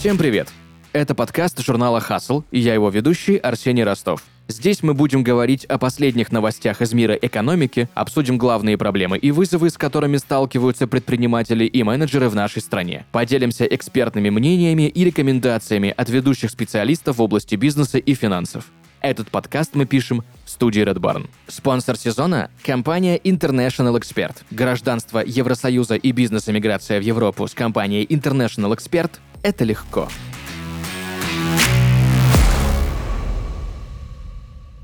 Всем привет! Это подкаст журнала «Хасл» и я его ведущий Арсений Ростов. Здесь мы будем говорить о последних новостях из мира экономики, обсудим главные проблемы и вызовы, с которыми сталкиваются предприниматели и менеджеры в нашей стране. Поделимся экспертными мнениями и рекомендациями от ведущих специалистов в области бизнеса и финансов. Этот подкаст мы пишем в студии Red Barn. Спонсор сезона – компания International Expert. Гражданство Евросоюза и бизнес-эмиграция в Европу с компанией International Expert – это легко.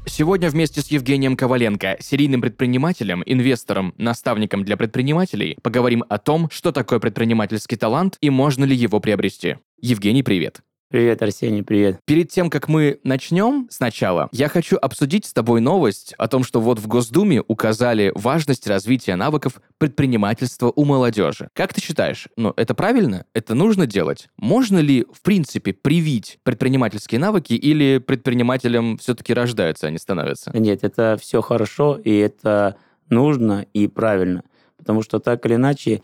Сегодня вместе с Евгением Коваленко, серийным предпринимателем, инвестором, наставником для предпринимателей, поговорим о том, что такое предпринимательский талант и можно ли его приобрести. Евгений, привет. Привет, Арсений, привет. Перед тем, как мы начнем сначала, я хочу обсудить с тобой новость о том, что вот в Госдуме указали важность развития навыков предпринимательства у молодежи. Как ты считаешь, ну, это правильно? Это нужно делать? Можно ли, в принципе, привить предпринимательские навыки или предпринимателям все-таки рождаются, а не становятся? Нет, это все хорошо, и это нужно и правильно. Потому что так или иначе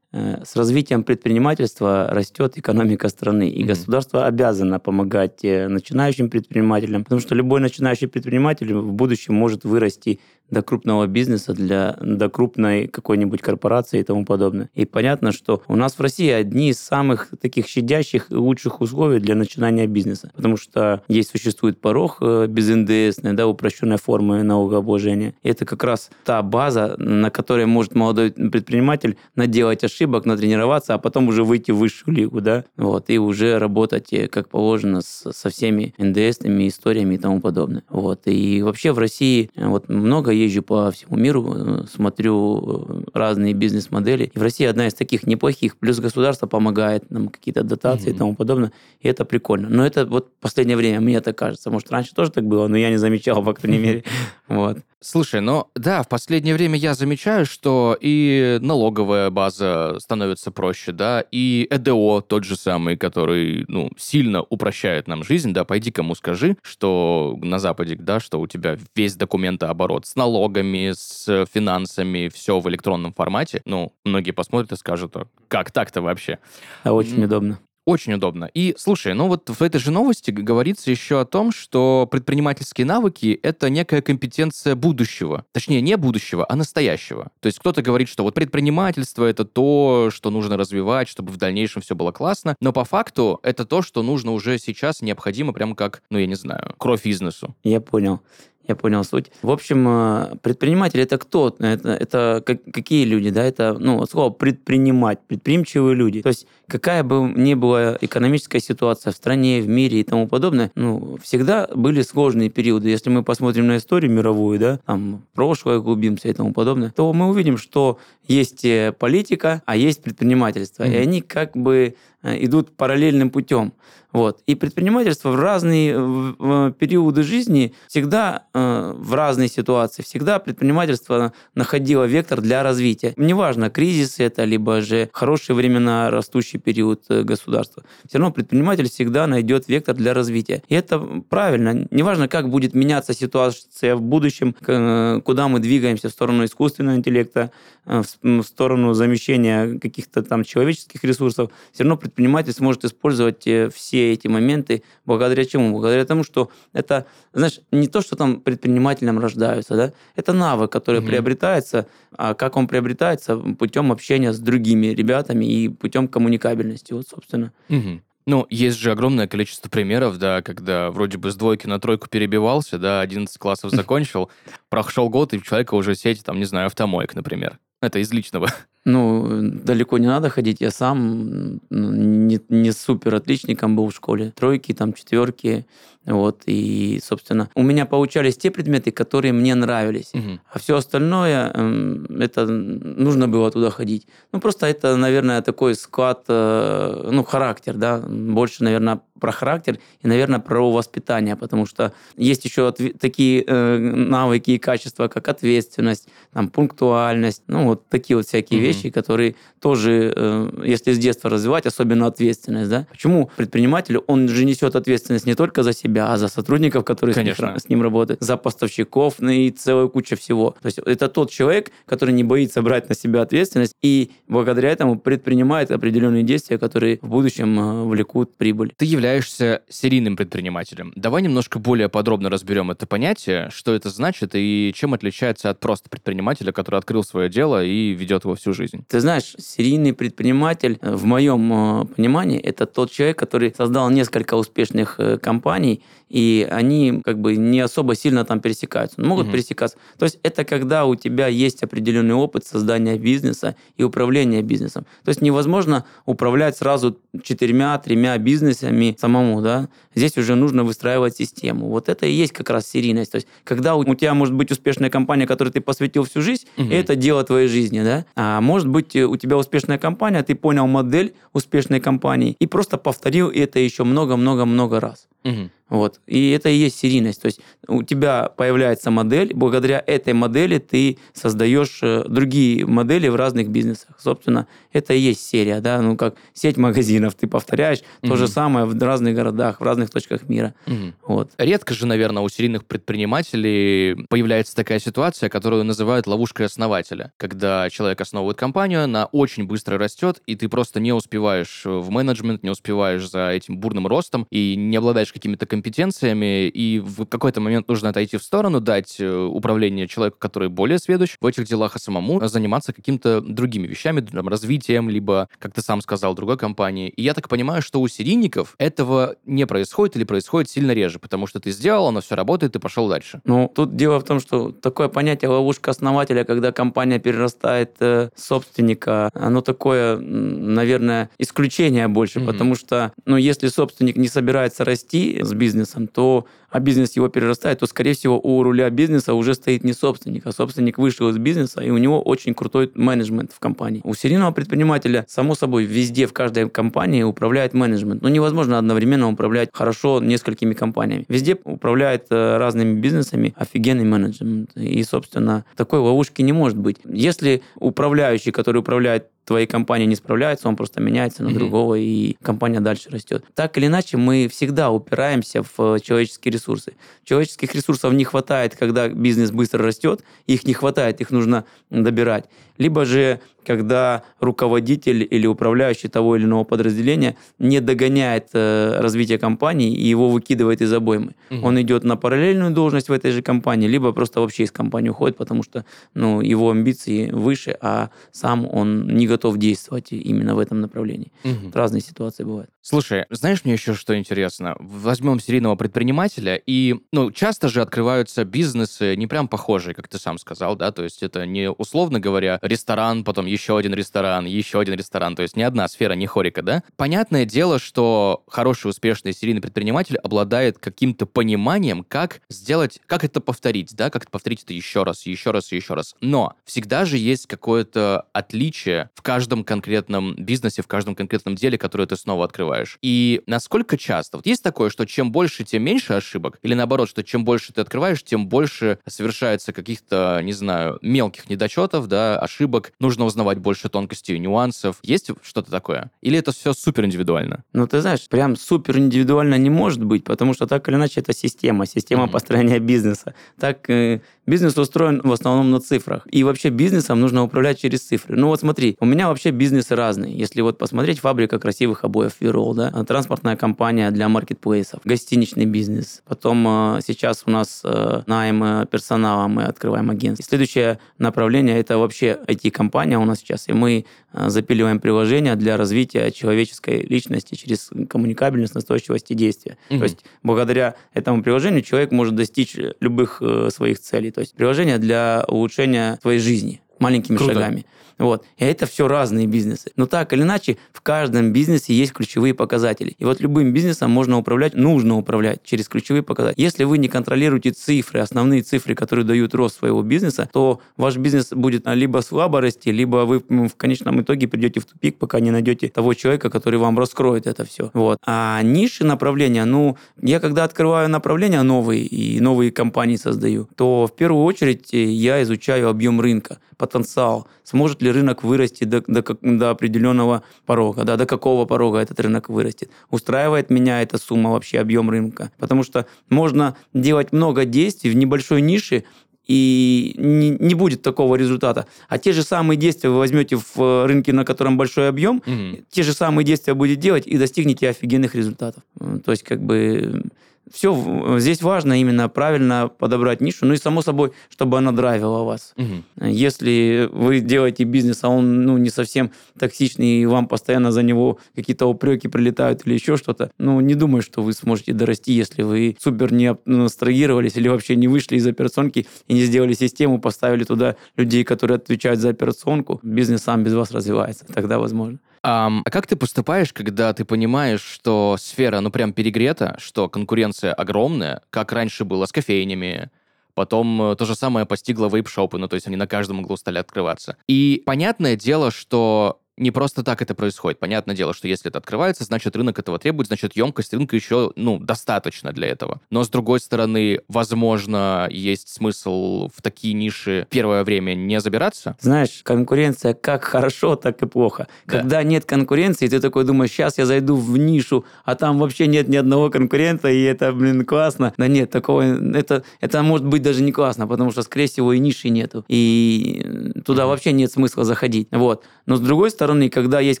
с развитием предпринимательства растет экономика страны, и mm-hmm. государство обязано помогать э, начинающим предпринимателям, потому что любой начинающий предприниматель в будущем может вырасти до крупного бизнеса, для, до крупной какой-нибудь корпорации и тому подобное. И понятно, что у нас в России одни из самых таких щадящих и лучших условий для начинания бизнеса, потому что есть существует порог э, без НДС, да, упрощенная форма налогообложения. И это как раз та база, на которой может молодой предприниматель наделать ошибок, натренироваться, а потом уже выйти в высшую лигу, да, вот, и уже работать э, как положено с, со всеми НДСными историями и тому подобное. Вот. И вообще в России э, вот много езжу по всему миру, э, смотрю э, разные бизнес-модели. И в России одна из таких неплохих. Плюс государство помогает нам какие-то дотации mm-hmm. и тому подобное. И это прикольно. Но это вот в последнее время, мне так кажется. Может, раньше тоже так было, но я не замечал, по крайней мере. Вот. Слушай, ну да, в последнее время я замечаю, что и налоговая база становится проще, да, и ЭДО тот же самый, который, ну, сильно упрощает нам жизнь, да, пойди кому скажи, что на Западе, да, что у тебя весь документооборот с налогами, с финансами, все в электронном формате, ну, многие посмотрят и скажут, «А как так-то вообще? А очень удобно. Очень удобно. И слушай, ну вот в этой же новости говорится еще о том, что предпринимательские навыки — это некая компетенция будущего. Точнее, не будущего, а настоящего. То есть кто-то говорит, что вот предпринимательство — это то, что нужно развивать, чтобы в дальнейшем все было классно. Но по факту это то, что нужно уже сейчас, необходимо прям как, ну я не знаю, кровь бизнесу. Я понял. Я понял суть. В общем, э, предприниматель это кто? Это, это какие люди, да? Это, ну, от слова предпринимать, предприимчивые люди. То есть какая бы ни была экономическая ситуация в стране, в мире и тому подобное, ну, всегда были сложные периоды. Если мы посмотрим на историю мировую, да, там, прошлое глубимся и тому подобное, то мы увидим, что есть э, политика, а есть предпринимательство. Mm-hmm. И они как бы идут параллельным путем. Вот. И предпринимательство в разные в периоды жизни всегда э, в разные ситуации, всегда предпринимательство находило вектор для развития. Неважно, кризис это, либо же хорошие времена, растущий период э, государства. Все равно предприниматель всегда найдет вектор для развития. И это правильно. Неважно, как будет меняться ситуация в будущем, э, куда мы двигаемся в сторону искусственного интеллекта, э, в сторону замещения каких-то там человеческих ресурсов, все равно предприниматель сможет использовать все все эти моменты благодаря чему? Благодаря тому, что это, знаешь, не то, что там предпринимателям рождаются, да, это навык, который mm-hmm. приобретается, а как он приобретается путем общения с другими ребятами и путем коммуникабельности, вот, собственно. Mm-hmm. Ну, есть же огромное количество примеров, да, когда вроде бы с двойки на тройку перебивался, да, 11 классов закончил, прошел год, и у человека уже сеть, там, не знаю, автомоек, например. Это из личного. Ну, далеко не надо ходить. Я сам не, не супер отличником был в школе. Тройки, там, четверки. Вот, и, собственно, у меня получались те предметы, которые мне нравились. Угу. А все остальное, эм, это нужно было туда ходить. Ну, просто это, наверное, такой склад, э, ну, характер, да, больше, наверное, про характер и, наверное, про воспитание, потому что есть еще такие э, навыки и качества, как ответственность, там, пунктуальность, ну, вот такие вот всякие угу. вещи, вещи, которые тоже, э, если с детства развивать, особенно ответственность, да. Почему предприниматель, он же несет ответственность не только за себя, а за сотрудников, которые с ним, с ним работают, за поставщиков, ну и целая куча всего. То есть это тот человек, который не боится брать на себя ответственность и благодаря этому предпринимает определенные действия, которые в будущем э, влекут прибыль. Ты являешься серийным предпринимателем. Давай немножко более подробно разберем это понятие, что это значит и чем отличается от просто предпринимателя, который открыл свое дело и ведет его всю жизнь. Ты знаешь, серийный предприниматель, э, в моем э, понимании, это тот человек, который создал несколько успешных компаний, и они как бы не особо сильно там пересекаются. Могут угу. пересекаться. То есть это когда у тебя есть определенный опыт создания бизнеса и управления бизнесом. То есть невозможно управлять сразу четырьмя-тремя бизнесами самому, да. Здесь уже нужно выстраивать систему. Вот это и есть как раз серийность. То есть когда у тебя может быть успешная компания, которой ты посвятил всю жизнь, угу. это дело твоей жизни, да. А может быть у тебя успешная компания, ты понял модель успешной компании и просто повторил это еще много-много-много раз. Угу. Вот. И это и есть серийность. То есть у тебя появляется модель, благодаря этой модели ты создаешь э, другие модели в разных бизнесах. Собственно, это и есть серия, да, ну как сеть магазинов, ты повторяешь угу. то же самое в разных городах, в разных точках мира. Угу. Вот. Редко же, наверное, у серийных предпринимателей появляется такая ситуация, которую называют ловушкой основателя, когда человек основывает компанию, она очень быстро растет, и ты просто не успеваешь в менеджмент, не успеваешь за этим бурным ростом и не обладаешь какими-то компетенциями, и в какой-то момент нужно отойти в сторону, дать э, управление человеку, который более сведущ в этих делах, а самому заниматься какими-то другими вещами, там, развитием, либо, как ты сам сказал, другой компании. И я так понимаю, что у серийников этого не происходит или происходит сильно реже, потому что ты сделал, оно все работает, и пошел дальше. Ну, тут дело в том, что такое понятие ловушка основателя, когда компания перерастает э, собственника, оно такое, наверное, исключение больше, mm-hmm. потому что, ну, если собственник не собирается расти с бизнесом, то а бизнес его перерастает, то, скорее всего, у руля бизнеса уже стоит не собственник, а собственник вышел из бизнеса, и у него очень крутой менеджмент в компании. У серийного предпринимателя, само собой, везде, в каждой компании управляет менеджмент. Но невозможно одновременно управлять хорошо несколькими компаниями. Везде управляет э, разными бизнесами офигенный менеджмент. И, собственно, такой ловушки не может быть. Если управляющий, который управляет твоей компании не справляется, он просто меняется на mm-hmm. другого, и компания дальше растет. Так или иначе, мы всегда упираемся в э, человеческие ресурсы. Человеческих ресурсов не хватает, когда бизнес быстро растет, их не хватает, их нужно добирать. Либо же когда руководитель или управляющий того или иного подразделения не догоняет э, развитие компании и его выкидывает из обоймы. Угу. Он идет на параллельную должность в этой же компании, либо просто вообще из компании уходит, потому что ну, его амбиции выше, а сам он не готов действовать именно в этом направлении. Угу. Разные ситуации бывают. Слушай, знаешь мне еще что интересно? Возьмем серийного предпринимателя, и ну, часто же открываются бизнесы не прям похожие, как ты сам сказал, да, то есть это не условно говоря ресторан, потом еще один ресторан, еще один ресторан, то есть ни одна сфера, не хорика, да? Понятное дело, что хороший, успешный серийный предприниматель обладает каким-то пониманием, как сделать, как это повторить, да, как повторить это еще раз, еще раз, еще раз. Но всегда же есть какое-то отличие в каждом конкретном бизнесе, в каждом конкретном деле, которое ты снова открываешь. И насколько часто? Вот есть такое, что чем больше, тем меньше ошибок? Или наоборот, что чем больше ты открываешь, тем больше совершается каких-то, не знаю, мелких недочетов, да, ошибок, нужно узнавать больше тонкостей и нюансов. Есть что-то такое? Или это все супер индивидуально? Ну, ты знаешь, прям супер индивидуально не может быть, потому что так или иначе это система, система mm-hmm. построения бизнеса. Так э, бизнес устроен в основном на цифрах. И вообще бизнесом нужно управлять через цифры. Ну вот смотри, у меня вообще бизнесы разные. Если вот посмотреть, фабрика красивых обоев Вирол, да, транспортная компания для маркетплейсов, гостиничный бизнес. Потом э, сейчас у нас э, найм э, персонала, мы открываем агентство. Следующее направление это вообще IT-компания у нас сейчас, и мы запиливаем приложение для развития человеческой личности через коммуникабельность, настойчивость и действия. Угу. То есть благодаря этому приложению человек может достичь любых своих целей. То есть приложение для улучшения своей жизни маленькими Круто. шагами. Вот. И это все разные бизнесы. Но так или иначе, в каждом бизнесе есть ключевые показатели. И вот любым бизнесом можно управлять, нужно управлять через ключевые показатели. Если вы не контролируете цифры, основные цифры, которые дают рост своего бизнеса, то ваш бизнес будет либо слабо расти, либо вы в конечном итоге придете в тупик, пока не найдете того человека, который вам раскроет это все. Вот. А ниши направления, ну, я когда открываю направления новые и новые компании создаю, то в первую очередь я изучаю объем рынка, потенциал, сможет ли рынок вырастет до, до, до определенного порога, да, до какого порога этот рынок вырастет. Устраивает меня эта сумма вообще, объем рынка. Потому что можно делать много действий в небольшой нише, и не, не будет такого результата. А те же самые действия вы возьмете в э, рынке, на котором большой объем, угу. те же самые действия будете делать и достигнете офигенных результатов. То есть, как бы все здесь важно именно правильно подобрать нишу, ну и само собой, чтобы она драйвила вас. Угу. Если вы делаете бизнес, а он ну, не совсем токсичный, и вам постоянно за него какие-то упреки прилетают или еще что-то, ну не думаю, что вы сможете дорасти, если вы супер не абстрагировались или вообще не вышли из операционки и не сделали систему, поставили туда людей, которые отвечают за операционку, бизнес сам без вас развивается. Тогда возможно. А, а как ты поступаешь, когда ты понимаешь, что сфера, ну, прям перегрета, что конкуренция огромная, как раньше было с кофейнями, Потом э, то же самое постигло вейп-шопы, ну, то есть они на каждом углу стали открываться. И понятное дело, что не просто так это происходит. Понятное дело, что если это открывается, значит, рынок этого требует, значит, емкость рынка еще, ну, достаточно для этого. Но, с другой стороны, возможно, есть смысл в такие ниши первое время не забираться. Знаешь, конкуренция как хорошо, так и плохо. Да. Когда нет конкуренции, ты такой думаешь, сейчас я зайду в нишу, а там вообще нет ни одного конкурента, и это, блин, классно. Да нет, такого, это, это может быть даже не классно, потому что, скорее всего, и ниши нету. И туда mm-hmm. вообще нет смысла заходить. Вот. Но, с другой стороны, стороны, когда есть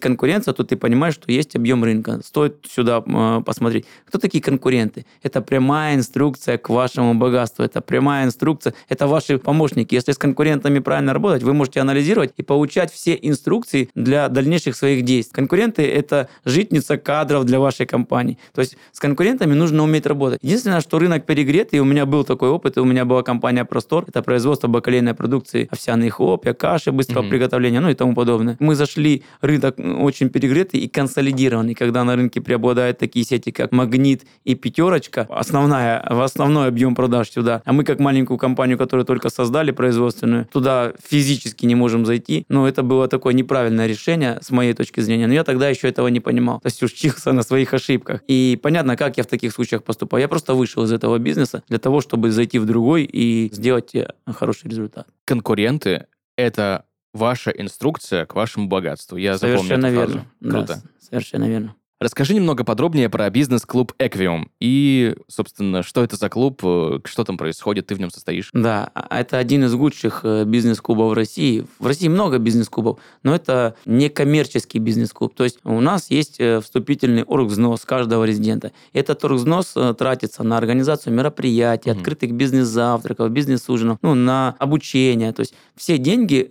конкуренция, то ты понимаешь, что есть объем рынка. Стоит сюда э, посмотреть. Кто такие конкуренты? Это прямая инструкция к вашему богатству. Это прямая инструкция. Это ваши помощники. Если с конкурентами правильно работать, вы можете анализировать и получать все инструкции для дальнейших своих действий. Конкуренты – это житница кадров для вашей компании. То есть с конкурентами нужно уметь работать. Единственное, что рынок перегрет, и у меня был такой опыт, и у меня была компания «Простор», это производство бакалейной продукции, овсяные хлопья, каши быстрого mm-hmm. приготовления, ну и тому подобное. Мы зашли рынок очень перегретый и консолидированный, когда на рынке преобладают такие сети, как Магнит и Пятерочка, основная, в основной объем продаж сюда. А мы, как маленькую компанию, которую только создали производственную, туда физически не можем зайти. Но это было такое неправильное решение с моей точки зрения. Но я тогда еще этого не понимал. То есть учился на своих ошибках. И понятно, как я в таких случаях поступаю. Я просто вышел из этого бизнеса для того, чтобы зайти в другой и сделать э, хороший результат. Конкуренты — это ваша инструкция к вашему богатству. Я Совершенно запомнил фразу. верно. Круто. Да, совершенно верно. Расскажи немного подробнее про бизнес-клуб Equium и, собственно, что это за клуб, э, что там происходит, ты в нем состоишь? Да, а, это один из лучших э, бизнес-клубов России. В России много бизнес-клубов, но это не коммерческий бизнес-клуб. То есть у нас есть э, вступительный оргвзнос каждого резидента. Этот оргвзнос тратится на организацию мероприятий, угу. открытых бизнес-завтраков, бизнес-ужинов, ну, на обучение. То есть все деньги,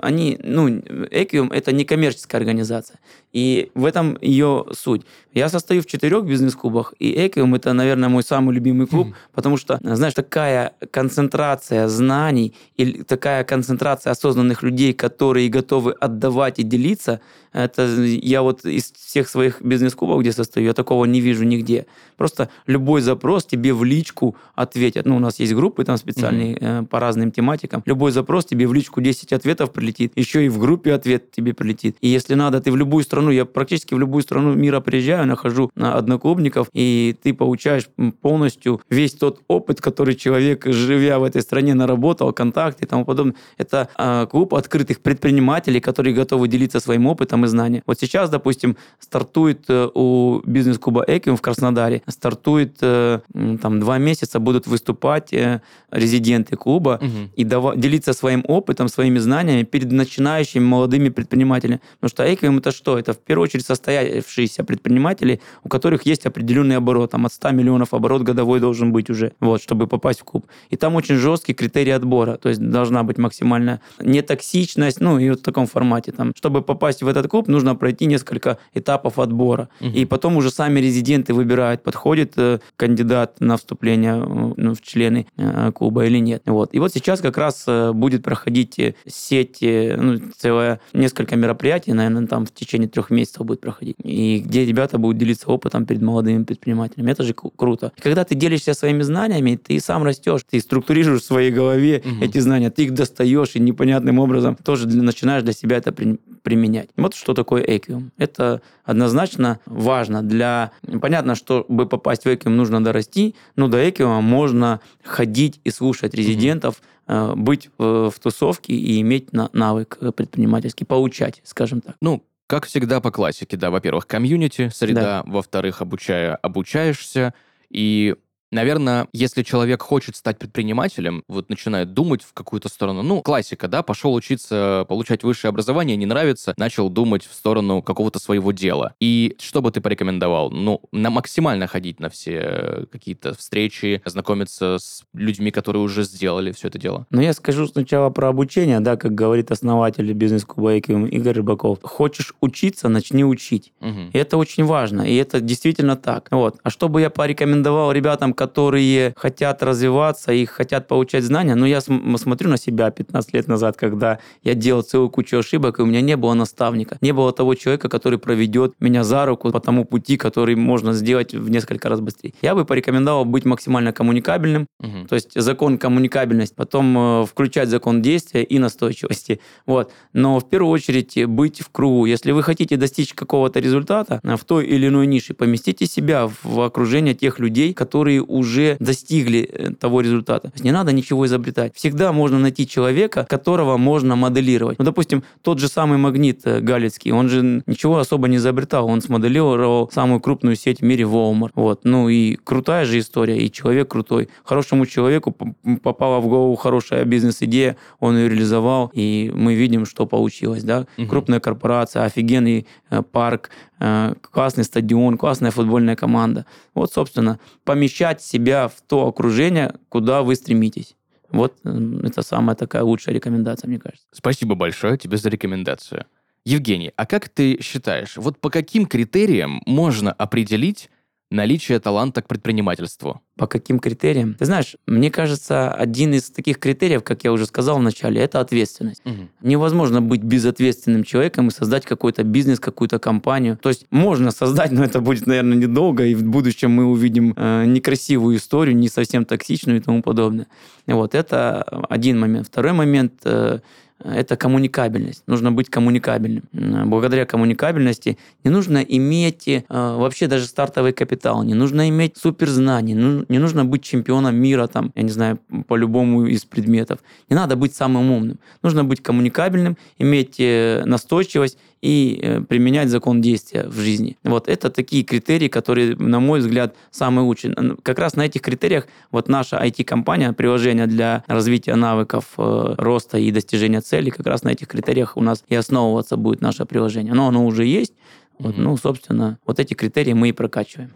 они, ну, Equium – это не коммерческая организация. И в этом ее суть. Я состою в четырех бизнес-клубах, и Эквиум это, наверное, мой самый любимый клуб, mm-hmm. потому что, знаешь, такая концентрация знаний и такая концентрация осознанных людей, которые готовы отдавать и делиться, это я вот из всех своих бизнес-клубов, где состою, я такого не вижу нигде. Просто любой запрос тебе в личку ответят. Ну, у нас есть группы там специальные mm-hmm. по разным тематикам. Любой запрос тебе в личку 10 ответов прилетит. Еще и в группе ответ тебе прилетит. И если надо, ты в любую страну, я практически в любую страну мира приезжаю, нахожу на одноклубников, и ты получаешь полностью весь тот опыт, который человек, живя в этой стране, наработал, контакты и тому подобное. Это э, клуб открытых предпринимателей, которые готовы делиться своим опытом и знания. Вот сейчас, допустим, стартует э, у бизнес-клуба Эким в Краснодаре, стартует э, там два месяца, будут выступать э, резиденты клуба угу. и дава- делиться своим опытом, своими знаниями перед начинающими молодыми предпринимателями. Потому что Эким это что? Это в первую очередь состоявшиеся предприниматели, у которых есть определенный оборот. Там от 100 миллионов оборот годовой должен быть уже, вот, чтобы попасть в клуб. И там очень жесткий критерий отбора. То есть должна быть максимальная нетоксичность, ну и вот в таком формате. Там, чтобы попасть в этот клуб, нужно пройти несколько этапов отбора. Угу. И потом уже сами резиденты выбирают, подходит э, кандидат на вступление э, ну, в члены э, клуба или нет. Вот. И вот сейчас как раз э, будет проходить э, сеть, э, ну, целое несколько мероприятий, наверное, там в течение трех месяцев будет проходить. И где ребята будут делиться опытом перед молодыми предпринимателями. Это же круто. И когда ты делишься своими знаниями, ты сам растешь, ты структурируешь в своей голове угу. эти знания, ты их достаешь и непонятным образом тоже для, начинаешь для себя это при, применять. Вот что такое эквиум. Это однозначно важно для... Понятно, чтобы попасть в эквиум, нужно дорасти, но до эквиума можно ходить и слушать резидентов, mm-hmm. быть в, в тусовке и иметь навык предпринимательский, получать, скажем так. Ну, как всегда по классике, да, во-первых, комьюнити, среда, да. во-вторых, обучая, обучаешься, и Наверное, если человек хочет стать предпринимателем, вот начинает думать в какую-то сторону, ну, классика, да, пошел учиться, получать высшее образование, не нравится, начал думать в сторону какого-то своего дела. И что бы ты порекомендовал? Ну, на максимально ходить на все какие-то встречи, знакомиться с людьми, которые уже сделали все это дело. Ну, я скажу сначала про обучение, да, как говорит основатель бизнес-клуба Игорь Рыбаков. Хочешь учиться, начни учить. Угу. И это очень важно, и это действительно так. Вот. А что бы я порекомендовал ребятам, которые хотят развиваться и хотят получать знания. Но я смотрю на себя 15 лет назад, когда я делал целую кучу ошибок, и у меня не было наставника. Не было того человека, который проведет меня за руку по тому пути, который можно сделать в несколько раз быстрее. Я бы порекомендовал быть максимально коммуникабельным, угу. то есть закон коммуникабельность, потом э, включать закон действия и настойчивости. Вот. Но в первую очередь быть в кругу. Если вы хотите достичь какого-то результата в той или иной нише, поместите себя в окружение тех людей, которые уже достигли э, того результата. не надо ничего изобретать. Всегда можно найти человека, которого можно моделировать. Ну, допустим, тот же самый магнит э, Галицкий, он же ничего особо не изобретал. Он смоделировал самую крупную сеть в мире Walmart. Вот. Ну и крутая же история, и человек крутой. Хорошему человеку попала в голову хорошая бизнес-идея, он ее реализовал, и мы видим, что получилось. Да? Угу. Крупная корпорация, офигенный э, парк, классный стадион, классная футбольная команда. Вот, собственно, помещать себя в то окружение, куда вы стремитесь. Вот э, это самая такая лучшая рекомендация, мне кажется. Спасибо большое тебе за рекомендацию. Евгений, а как ты считаешь, вот по каким критериям можно определить, наличие таланта к предпринимательству. По каким критериям? Ты знаешь, мне кажется, один из таких критериев, как я уже сказал вначале, это ответственность. Угу. Невозможно быть безответственным человеком и создать какой-то бизнес, какую-то компанию. То есть можно создать, но это будет, наверное, недолго, и в будущем мы увидим э, некрасивую историю, не совсем токсичную и тому подобное. Вот это один момент. Второй момент э, это коммуникабельность. Нужно быть коммуникабельным. Благодаря коммуникабельности не нужно иметь э, вообще даже стартовый капитал, не нужно иметь суперзнаний, ну, не нужно быть чемпионом мира, там, я не знаю, по любому из предметов. Не надо быть самым умным. Нужно быть коммуникабельным, иметь э, настойчивость и э, применять закон действия в жизни. Вот это такие критерии, которые, на мой взгляд, самые лучшие. Как раз на этих критериях вот наша IT-компания, приложение для развития навыков роста и достижения цели, как раз на этих критериях у нас и основываться будет наше приложение. Но оно уже есть. Mm-hmm. Вот, ну, собственно, вот эти критерии мы и прокачиваем.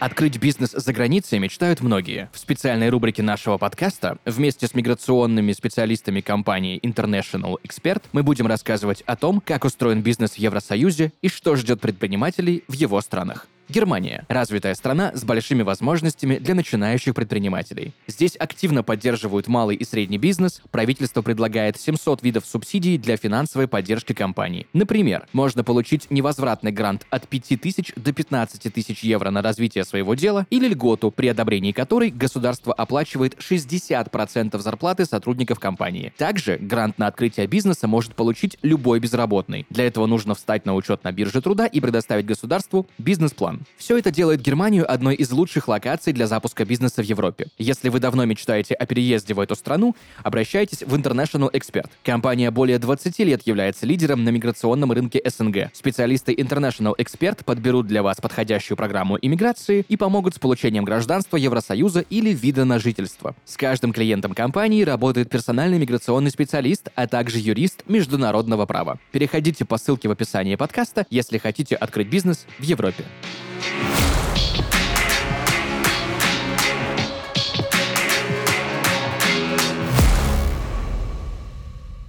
Открыть бизнес за границей мечтают многие. В специальной рубрике нашего подкаста вместе с миграционными специалистами компании International Expert мы будем рассказывать о том, как устроен бизнес в Евросоюзе и что ждет предпринимателей в его странах. Германия – развитая страна с большими возможностями для начинающих предпринимателей. Здесь активно поддерживают малый и средний бизнес, правительство предлагает 700 видов субсидий для финансовой поддержки компаний. Например, можно получить невозвратный грант от 5000 до 15 тысяч евро на развитие своего дела или льготу, при одобрении которой государство оплачивает 60% зарплаты сотрудников компании. Также грант на открытие бизнеса может получить любой безработный. Для этого нужно встать на учет на бирже труда и предоставить государству бизнес-план. Все это делает Германию одной из лучших локаций для запуска бизнеса в Европе. Если вы давно мечтаете о переезде в эту страну, обращайтесь в International Expert. Компания более 20 лет является лидером на миграционном рынке СНГ. Специалисты International Expert подберут для вас подходящую программу иммиграции и помогут с получением гражданства Евросоюза или вида на жительство. С каждым клиентом компании работает персональный миграционный специалист, а также юрист международного права. Переходите по ссылке в описании подкаста, если хотите открыть бизнес в Европе.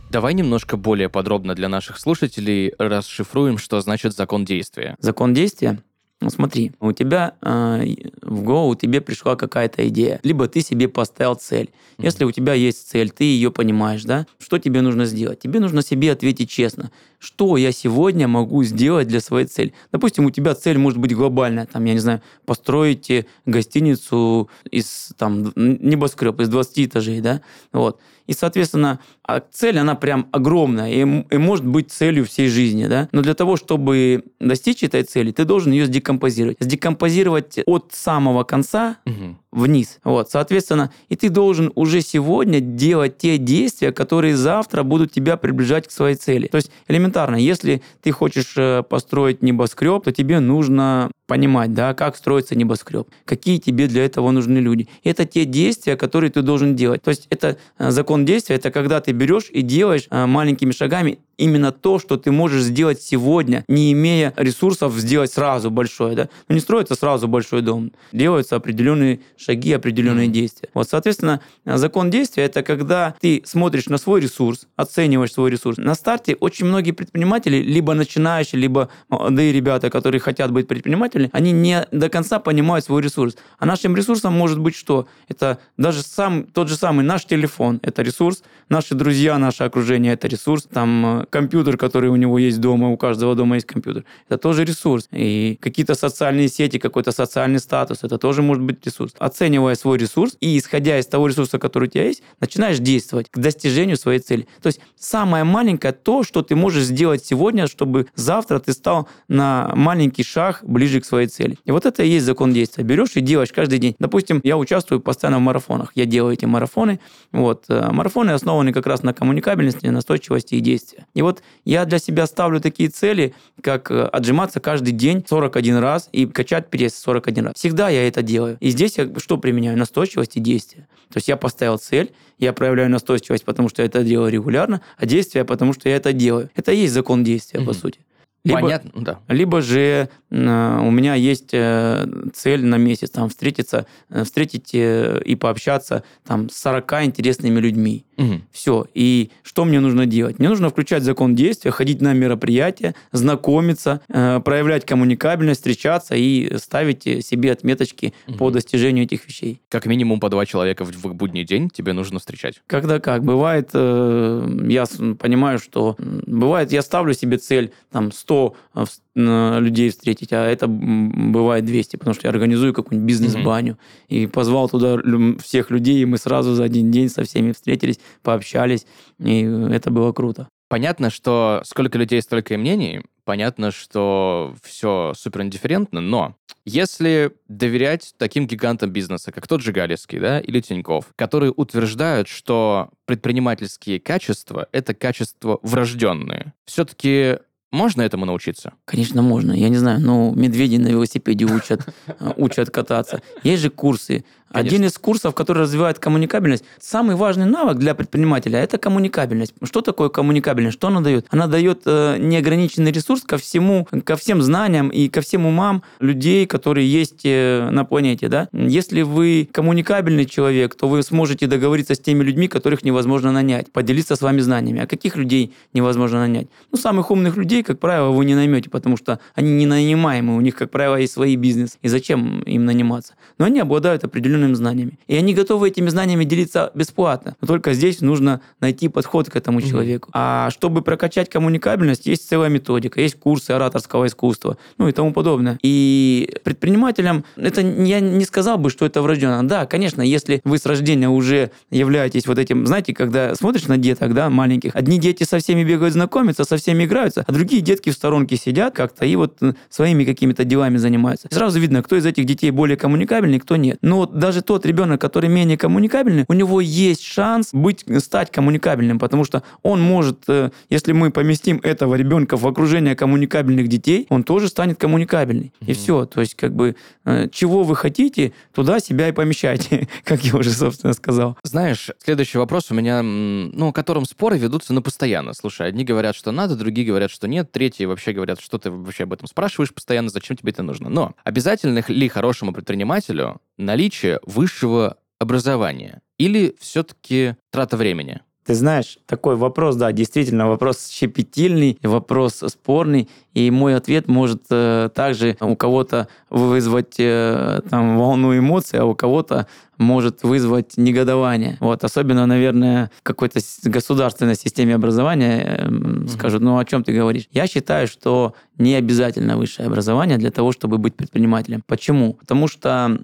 Давай немножко более подробно для наших слушателей расшифруем, что значит закон действия. Закон действия ну смотри, у тебя э, в голову тебе пришла какая-то идея, либо ты себе поставил цель. Если у тебя есть цель, ты ее понимаешь, да, что тебе нужно сделать? Тебе нужно себе ответить честно, что я сегодня могу сделать для своей цели. Допустим, у тебя цель может быть глобальная, там, я не знаю, построить гостиницу из там, небоскреб, из 20 этажей, да, вот. И, соответственно, а цель, она прям огромная и, и может быть целью всей жизни, да. Но для того, чтобы достичь этой цели, ты должен ее сдекомпозировать. Сдекомпозировать от самого конца угу. вниз. Вот, соответственно, и ты должен уже сегодня делать те действия, которые завтра будут тебя приближать к своей цели. То есть элементарно, если ты хочешь э, построить небоскреб, то тебе нужно понимать, да, как строится небоскреб, какие тебе для этого нужны люди. Это те действия, которые ты должен делать. То есть это э, закон действия, это когда ты берешь и делаешь э, маленькими шагами именно то, что ты можешь сделать сегодня, не имея ресурсов сделать сразу большое. Да? Но не строится сразу большой дом. Делаются определенные шаги, определенные mm-hmm. действия. Вот, соответственно, закон действия – это когда ты смотришь на свой ресурс, оцениваешь свой ресурс. На старте очень многие предприниматели, либо начинающие, либо молодые ребята, которые хотят быть предпринимателями, они не до конца понимают свой ресурс. А нашим ресурсом может быть что? Это даже сам, тот же самый наш телефон – это ресурс, наши друзья, наше окружение – это ресурс, там компьютер, который у него есть дома, у каждого дома есть компьютер. Это тоже ресурс. И какие-то социальные сети, какой-то социальный статус, это тоже может быть ресурс. Оценивая свой ресурс и исходя из того ресурса, который у тебя есть, начинаешь действовать к достижению своей цели. То есть самое маленькое то, что ты можешь сделать сегодня, чтобы завтра ты стал на маленький шаг ближе к своей цели. И вот это и есть закон действия. Берешь и делаешь каждый день. Допустим, я участвую постоянно в марафонах. Я делаю эти марафоны. Вот. Э, марафоны основаны как раз на коммуникабельности, настойчивости и действия. И вот я для себя ставлю такие цели, как э, отжиматься каждый день 41 раз и качать пресс 41 раз. Всегда я это делаю. И здесь я что применяю? Настойчивость и действие. То есть я поставил цель, я проявляю настойчивость, потому что я это делаю регулярно, а действие, потому что я это делаю. Это и есть закон действия, mm-hmm. по сути. Либо, Понятно, да. Либо же э, у меня есть э, цель на месяц там встретиться, э, встретить и пообщаться там с 40 интересными людьми. Угу. Все. И что мне нужно делать? Мне нужно включать закон действия, ходить на мероприятия, знакомиться, проявлять коммуникабельность, встречаться и ставить себе отметочки угу. по достижению этих вещей. Как минимум по два человека в, в будний день тебе нужно встречать. Когда как. Бывает, я понимаю, что бывает, я ставлю себе цель там 100 100 э, людей встретить, а это бывает 200, потому что я организую какую-нибудь бизнес-баню. Mm-hmm. И позвал туда всех людей, и мы сразу за один день со всеми встретились, пообщались, и это было круто. Понятно, что сколько людей, столько и мнений. Понятно, что все супер индифферентно, но если доверять таким гигантам бизнеса, как тот же Галицкий, да, или Тиньков, которые утверждают, что предпринимательские качества — это качества врожденные, все-таки можно этому научиться? Конечно, можно. Я не знаю, но медведи на велосипеде учат, учат кататься. Есть же курсы Конечно. Один из курсов, который развивает коммуникабельность, самый важный навык для предпринимателя – это коммуникабельность. Что такое коммуникабельность? Что она дает? Она дает э, неограниченный ресурс ко всему, ко всем знаниям и ко всем умам людей, которые есть э, на планете. Да? Если вы коммуникабельный человек, то вы сможете договориться с теми людьми, которых невозможно нанять, поделиться с вами знаниями. А каких людей невозможно нанять? Ну, самых умных людей, как правило, вы не наймете, потому что они не нанимаемые, у них, как правило, есть свои бизнес. И зачем им наниматься? Но они обладают определенным определенными знаниями. И они готовы этими знаниями делиться бесплатно. Но только здесь нужно найти подход к этому человеку. А чтобы прокачать коммуникабельность, есть целая методика, есть курсы ораторского искусства, ну и тому подобное. И предпринимателям, это я не сказал бы, что это врожденно. Да, конечно, если вы с рождения уже являетесь вот этим, знаете, когда смотришь на деток, да, маленьких, одни дети со всеми бегают знакомиться, со всеми играются, а другие детки в сторонке сидят как-то и вот своими какими-то делами занимаются. И сразу видно, кто из этих детей более коммуникабельный, кто нет. Но даже даже тот ребенок, который менее коммуникабельный, у него есть шанс быть, стать коммуникабельным, потому что он может, э, если мы поместим этого ребенка в окружение коммуникабельных детей, он тоже станет коммуникабельный. Mm-hmm. И все. То есть, как бы, э, чего вы хотите, туда себя и помещайте, как я уже, собственно, сказал. Знаешь, следующий вопрос у меня, ну, о котором споры ведутся, ну, постоянно. Слушай, одни говорят, что надо, другие говорят, что нет, третьи вообще говорят, что ты вообще об этом спрашиваешь постоянно, зачем тебе это нужно. Но обязательно ли хорошему предпринимателю наличие высшего образования? Или все-таки трата времени? Ты знаешь, такой вопрос, да, действительно, вопрос щепетильный, вопрос спорный. И мой ответ может э, также у кого-то вызвать э, там волну эмоций, а у кого-то может вызвать негодование. Вот, особенно, наверное, в какой-то государственной системе образования э, скажут, ну о чем ты говоришь? Я считаю, что не обязательно высшее образование для того, чтобы быть предпринимателем. Почему? Потому что,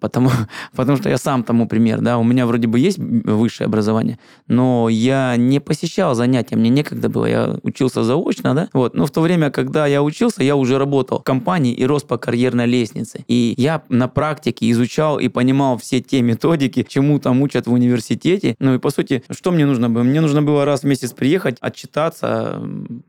потому, потому что я сам тому пример. Да? У меня вроде бы есть высшее образование, но я не посещал занятия, мне некогда было. Я учился заочно, да? Вот. Но в то время, когда я учился, я уже работал в компании и рос по карьерной лестнице. И я на практике изучал и понимал все те методики, чему там учат в университете. Ну и по сути, что мне нужно было? Мне нужно было раз в месяц приехать, отчитаться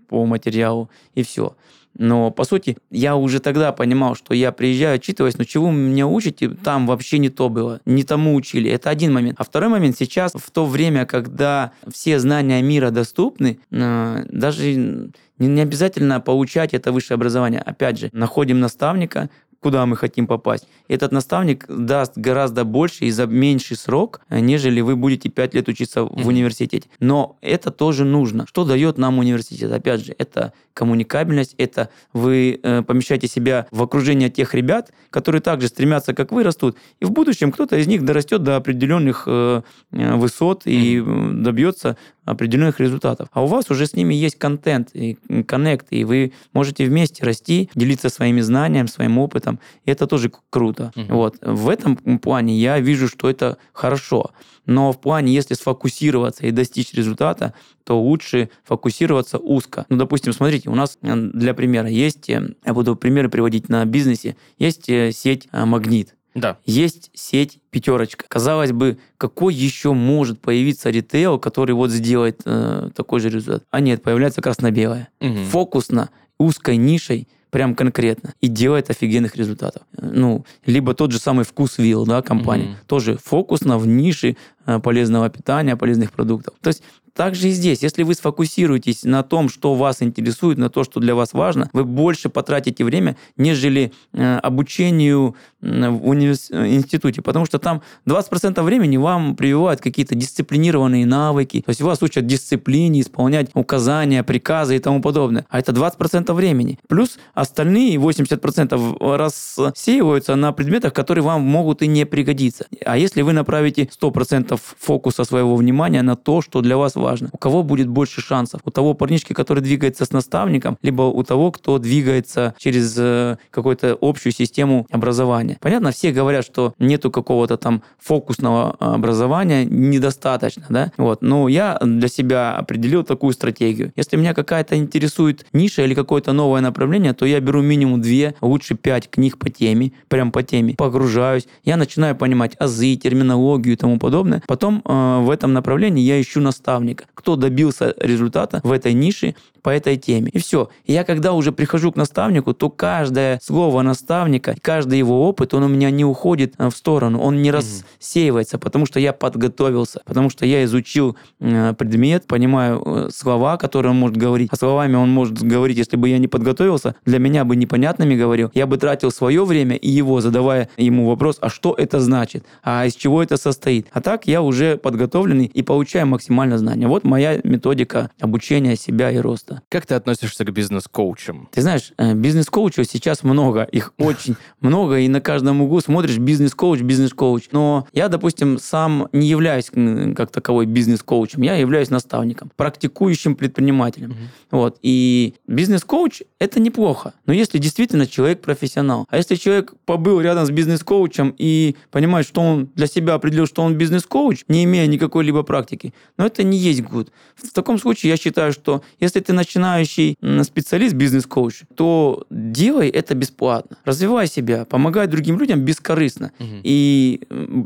по материалу и все. Но, по сути, я уже тогда понимал, что я приезжаю, отчитываясь, но чего вы меня учите, там вообще не то было, не тому учили. Это один момент. А второй момент, сейчас, в то время, когда все знания мира доступны, э, даже не обязательно получать это высшее образование. Опять же, находим наставника, куда мы хотим попасть. Этот наставник даст гораздо больше и за меньший срок, нежели вы будете 5 лет учиться mm-hmm. в университете. Но это тоже нужно. Что дает нам университет? Опять же, это коммуникабельность, это вы э, помещаете себя в окружение тех ребят, которые также стремятся, как вы, растут. И в будущем кто-то из них дорастет до определенных э, э высот и mm-hmm. добьется определенных результатов. А у вас уже с ними есть контент и коннект, и вы можете вместе расти, делиться своими знаниями, своим опытом. И это тоже круто. Угу. Вот. В этом плане я вижу, что это хорошо. Но в плане, если сфокусироваться и достичь результата, то лучше фокусироваться узко. Ну, допустим, смотрите, у нас э, для примера есть, э, я буду примеры приводить на бизнесе, есть э, сеть «Магнит». Да. Есть сеть пятерочка. Казалось бы, какой еще может появиться ритейл, который вот сделает э, такой же результат? А нет, появляется красно-белое. Угу. Фокусно, узкой нишей, прям конкретно, и делает офигенных результатов. Ну, либо тот же самый вкус вилл, да, компания, mm тоже фокусно в нише э, полезного питания, полезных продуктов. То есть также и здесь, если вы сфокусируетесь на том, что вас интересует, на то, что для вас важно, вы больше потратите время, нежели э, обучению в универс... институте, потому что там 20% времени вам прививают какие-то дисциплинированные навыки, то есть вас учат дисциплине, исполнять указания, приказы и тому подобное. А это 20% времени. Плюс остальные 80% рассеиваются на предметах, которые вам могут и не пригодиться. А если вы направите 100% фокуса своего внимания на то, что для вас важно. У кого будет больше шансов? У того парнишки, который двигается с наставником, либо у того, кто двигается через э, какую-то общую систему образования. Понятно, все говорят, что нету какого-то там фокусного образования, недостаточно, да? Вот. Но я для себя определил такую стратегию. Если меня какая-то интересует ниша или какое-то новое направление, то я беру минимум две, лучше пять книг по теме, прям по теме, погружаюсь, я начинаю понимать азы, терминологию и тому подобное. Потом э, в этом направлении я ищу наставника наставника, кто добился результата в этой нише по этой теме. И все. И я когда уже прихожу к наставнику, то каждое слово наставника, каждый его опыт, он у меня не уходит э, в сторону, он не рассеивается, потому что я подготовился, потому что я изучил э, предмет, понимаю э, слова, которые он может говорить. А словами он может говорить, если бы я не подготовился, для меня бы непонятными говорил, я бы тратил свое время и его, задавая ему вопрос, а что это значит, а из чего это состоит. А так я уже подготовленный и получаю максимально знания. Вот моя методика обучения себя и роста. Как ты относишься к бизнес-коучам? Ты знаешь, э, бизнес-коучев сейчас много, их очень много, и на каждом углу смотришь бизнес-коуч, бизнес-коуч. Но я, допустим, сам не являюсь как таковой бизнес-коучем, я являюсь наставником, практикующим предпринимателем. Вот. И бизнес-коуч – это неплохо, но если действительно человек профессионал. А если человек побыл рядом с бизнес-коучем и понимает, что он для себя определил, что он бизнес-коуч, не имея никакой либо практики, но это не есть гуд. В таком случае я считаю, что если ты начинающий специалист, бизнес-коуч, то делай это бесплатно. Развивай себя, помогай другим людям бескорыстно. Угу. И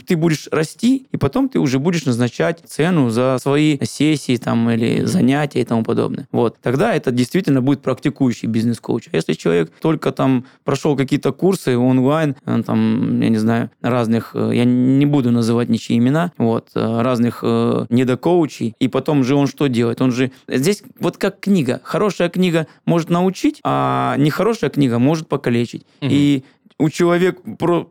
ты будешь расти, и потом ты уже будешь назначать цену за свои сессии там, или занятия и тому подобное. Вот. Тогда это действительно будет практикующий бизнес-коуч. А если человек только там прошел какие-то курсы онлайн, э, там, я не знаю, разных, э, я не буду называть ничьи имена, вот, э, разных недокоучей, и потом же он что делает? Он же... Здесь вот как книга. Хорошая книга может научить, а нехорошая книга может покалечить. Угу. И у человека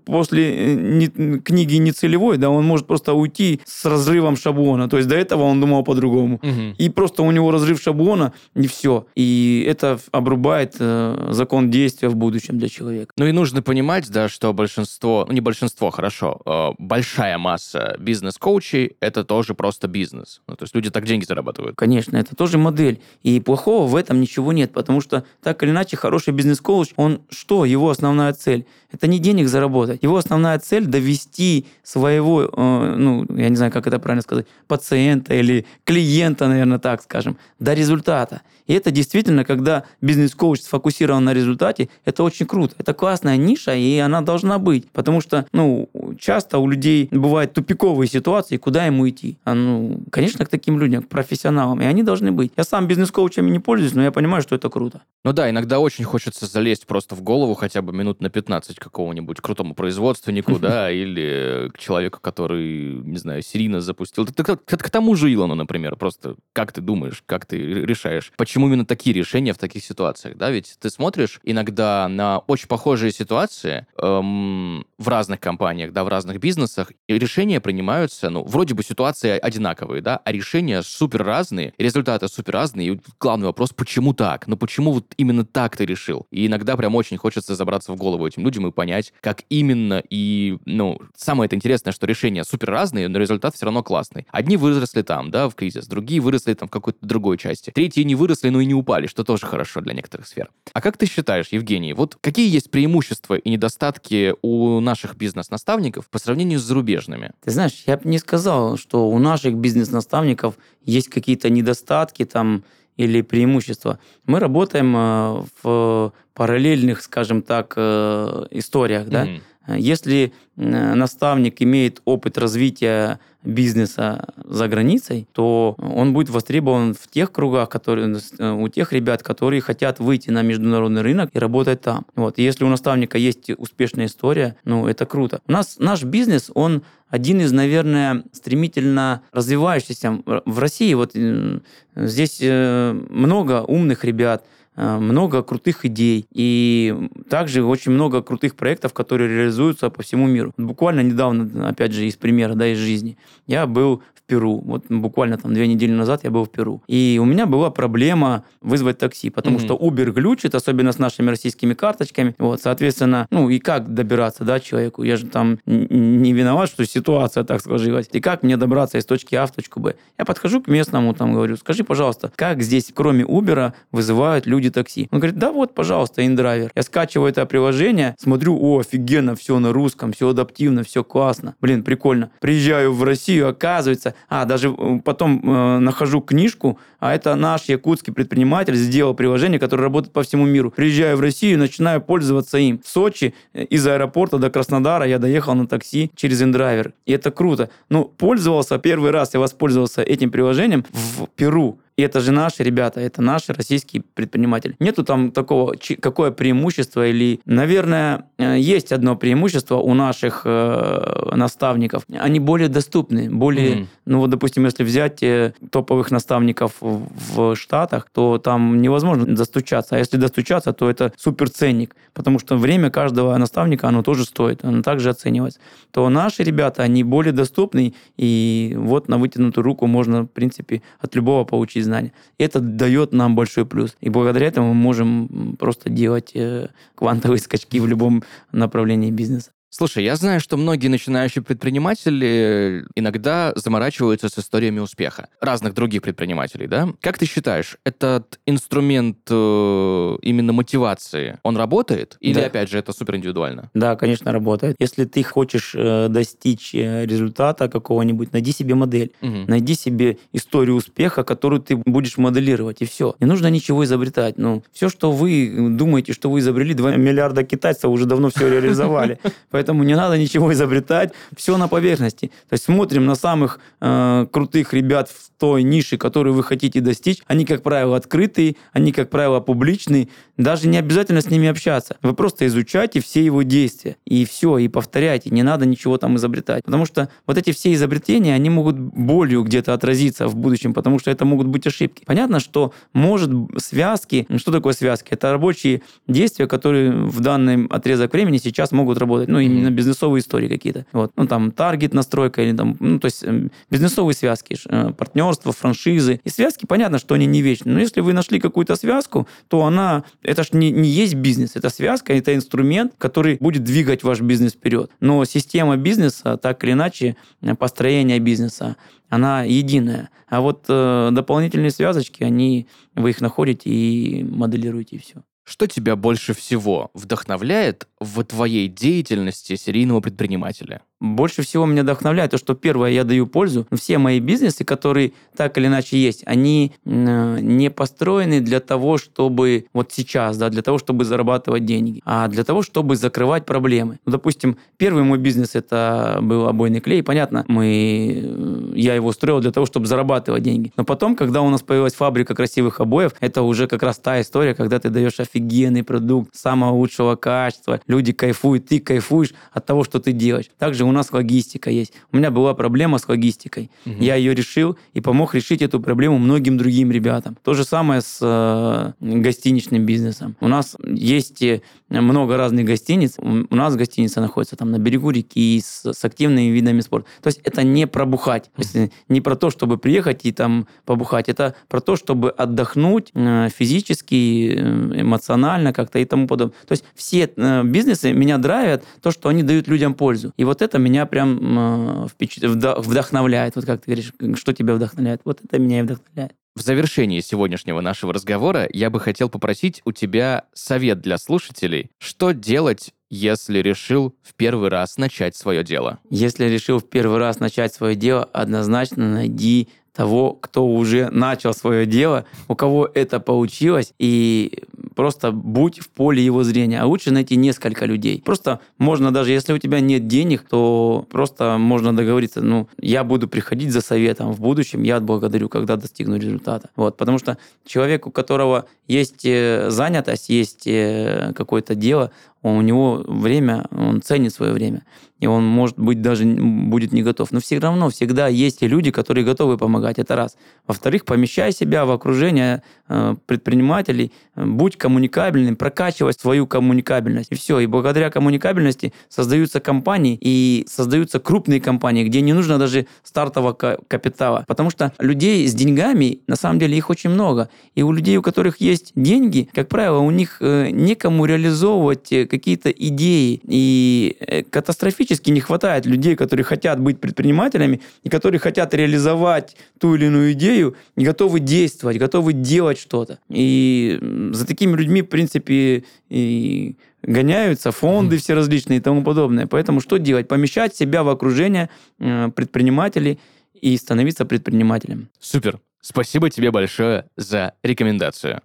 после э, не, книги нецелевой, да, он может просто уйти с разрывом шаблона. То есть до этого он думал по-другому. Мгм. И просто у него разрыв шаблона, и все. И это обрубает э, закон действия в будущем для человека. Ну и нужно понимать, да, что большинство, ну не большинство, хорошо, э, большая масса бизнес-коучей — это тоже просто бизнес. Ну, то есть люди так деньги зарабатывают. Конечно, это тоже модель. И плохого в этом ничего нет, потому что так или иначе хороший бизнес-коуч, он что? Его основная цель? Это не денег заработать. Его основная цель довести своего, э, ну, я не знаю, как это правильно сказать, пациента или клиента, наверное, так скажем, до результата. И это действительно, когда бизнес-коуч сфокусирован на результате, это очень круто. Это классная ниша, и она должна быть. Потому что, ну, часто у людей бывают тупиковые ситуации, куда ему идти. А, ну, конечно, к таким людям, к профессионалам. И они должны быть. Я сам бизнес-коучами не пользуюсь, но я понимаю, что это круто. Ну да, иногда очень хочется залезть просто в голову хотя бы минут на 15 какому-нибудь крутому производственнику, да, или к человеку, который, не знаю, серийно запустил. Ты К тому же Илону, например, просто как ты думаешь, как ты решаешь, почему именно такие решения в таких ситуациях, да? Ведь ты смотришь иногда на очень похожие ситуации эм, в разных компаниях, да, в разных бизнесах, и решения принимаются, ну, вроде бы ситуации одинаковые, да, а решения супер разные, результаты супер разные, и главный вопрос, почему так? Ну, почему вот именно так ты решил? И иногда прям очень хочется забраться в голову этим людям и понять, как именно, и, ну, самое это интересное, что решения супер разные, но результат все равно классный. Одни выросли там, да, в кризис, другие выросли там в какой-то другой части, третьи не выросли, но и не упали, что тоже хорошо для некоторых сфер. А как ты считаешь, Евгений, вот какие есть преимущества и недостатки у наших бизнес-наставников по сравнению с зарубежными? Ты знаешь, я бы не сказал, что у наших бизнес-наставников есть какие-то недостатки там или преимущества. Мы работаем э, в параллельных, скажем так, э, историях, да. Если э, наставник имеет опыт развития бизнеса за границей, то он будет востребован в тех кругах, которые, э, у тех ребят, которые хотят выйти на международный рынок и работать там. Вот. И если у наставника есть успешная история, ну, это круто. У нас наш бизнес, он один из, наверное, стремительно развивающихся. В России вот э, здесь э, много умных ребят, э, много крутых идей и также очень много крутых проектов, которые реализуются по всему миру. Буквально недавно, опять же, из примера, да, из жизни, я был Перу. Вот буквально там две недели назад я был в Перу. И у меня была проблема вызвать такси, потому Мгм. что Uber глючит, особенно с нашими российскими карточками. Вот, соответственно, ну и как добираться, да, человеку? Я же там не виноват, что ситуация так сложилась. И как мне добраться из точки А в точку Б? Я подхожу к местному, там говорю, скажи, пожалуйста, как здесь, кроме Uber, вызывают люди такси? Он говорит, да вот, пожалуйста, inDriver. Я скачиваю это приложение, смотрю, о, офигенно, все на русском, все адаптивно, все классно. Блин, прикольно. Приезжаю в Россию, оказывается, а, даже э, потом э, нахожу книжку, а это наш якутский предприниматель сделал приложение, которое работает по всему миру. Приезжаю в Россию, начинаю пользоваться им. В Сочи э, из аэропорта до Краснодара я доехал на такси через inDriver. И это круто. Ну, пользовался первый раз, я воспользовался этим приложением в Перу. И это же наши ребята, это наши российские предприниматели. Нету там такого, какое преимущество или... Наверное, э, есть одно преимущество у наших э, наставников. Они более доступны, более... Мгм. Ну вот, допустим, если взять э, топовых наставников в, в Штатах, то там невозможно достучаться. А если достучаться, то это суперценник, потому что время каждого наставника, оно тоже стоит, оно также оценивается. То наши ребята, они более доступны, и вот на вытянутую руку можно, в принципе, от любого получить знания. И это дает нам большой плюс. И благодаря этому мы можем просто делать э, квантовые скачки в любом направлении бизнеса. Слушай, я знаю, что многие начинающие предприниматели иногда заморачиваются с историями успеха разных других предпринимателей, да? Как ты считаешь, этот инструмент э, именно мотивации, он работает? Или, Да. опять же, это супер индивидуально? Да, конечно, работает. Если ты хочешь э, достичь э, результата какого-нибудь, найди себе модель. Мгм. Найди себе историю успеха, которую ты будешь моделировать, и все. Не нужно ничего изобретать. Ну, все, что вы думаете, что вы изобрели, 2 миллиарда китайцев уже давно все реализовали. Поэтому Поэтому не надо ничего изобретать, все на поверхности. То есть смотрим на самых э, крутых ребят в той нише, которую вы хотите достичь. Они, как правило, открытые, они, как правило, публичные. Даже не обязательно с ними общаться. Вы просто изучайте все его действия. И все, и повторяйте. Не надо ничего там изобретать. Потому что вот эти все изобретения, они могут болью где-то отразиться в будущем, потому что это могут быть ошибки. Понятно, что может связки, что такое связки? Это рабочие действия, которые в данный отрезок времени сейчас могут работать. Ну, именно бизнесовые истории какие-то. Вот. Ну, там, таргет настройка или там, ну, то есть эм, бизнесовые связки, э, партнерство, франшизы. И связки, понятно, что они не вечны. Но если вы нашли какую-то связку, то она, это же не, не есть бизнес. Это связка, это инструмент, который будет двигать ваш бизнес вперед. Но система бизнеса, так или иначе, э, построение бизнеса, она единая. А вот э, дополнительные связочки, они, вы их находите и моделируете, и все. Что тебя больше всего вдохновляет в твоей деятельности серийного предпринимателя? Больше всего меня вдохновляет то, что первое, я даю пользу. Все мои бизнесы, которые так или иначе есть, они не построены для того, чтобы вот сейчас, да, для того, чтобы зарабатывать деньги, а для того, чтобы закрывать проблемы. Ну, допустим, первый мой бизнес это был обойный клей. Понятно, мы, я его строил для того, чтобы зарабатывать деньги. Но потом, когда у нас появилась фабрика красивых обоев, это уже как раз та история, когда ты даешь офигенный продукт самого лучшего качества, люди кайфуют, ты кайфуешь от того, что ты делаешь. Также у нас логистика есть. У меня была проблема с логистикой. Угу. Я ее решил и помог решить эту проблему многим другим ребятам. То же самое с э, гостиничным бизнесом. У нас есть э, много разных гостиниц. У нас гостиница находится там на берегу реки с, с активными видами спорта. То есть это не про бухать. То есть не про то, чтобы приехать и там побухать. Это про то, чтобы отдохнуть э, физически, э, эмоционально как-то и тому подобное. То есть все э, бизнесы меня драйвят то, что они дают людям пользу. И вот это меня прям впечат... вдохновляет. Вот как ты говоришь, что тебя вдохновляет? Вот это меня и вдохновляет. В завершении сегодняшнего нашего разговора я бы хотел попросить у тебя совет для слушателей. Что делать, если решил в первый раз начать свое дело? Если решил в первый раз начать свое дело, однозначно найди того, кто уже начал свое дело, у кого это получилось, и просто будь в поле его зрения. А лучше найти несколько людей. Просто можно даже, если у тебя нет денег, то просто можно договориться, ну, я буду приходить за советом в будущем, я отблагодарю, когда достигну результата. Вот, потому что человек, у которого есть э, занятость, есть э, какое-то дело, у него время, он ценит свое время и он, может быть, даже будет не готов. Но все равно всегда есть и люди, которые готовы помогать. Это раз. Во-вторых, помещай себя в окружение э, предпринимателей, будь коммуникабельным, прокачивай свою коммуникабельность. И все. И благодаря коммуникабельности создаются компании, и создаются крупные компании, где не нужно даже стартового капитала. Потому что людей с деньгами, на самом деле, их очень много. И у людей, у которых есть деньги, как правило, у них э, некому реализовывать э, какие-то идеи. И катастрофически катастрофически не хватает людей, которые хотят быть предпринимателями и которые хотят реализовать ту или иную идею и готовы действовать, готовы делать что-то. И за такими людьми, в принципе, и гоняются фонды все различные и тому подобное. Поэтому что делать? Помещать себя в окружение э, предпринимателей и становиться предпринимателем. Супер. Спасибо тебе большое за рекомендацию.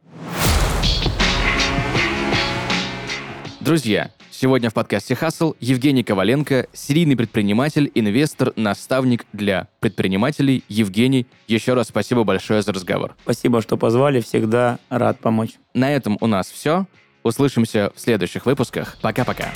Друзья, Сегодня в подкасте «Хасл» Евгений Коваленко, серийный предприниматель, инвестор, наставник для предпринимателей. Евгений, еще раз спасибо большое за разговор. Спасибо, что позвали, всегда рад помочь. На этом у нас все. Услышимся в следующих выпусках. Пока-пока.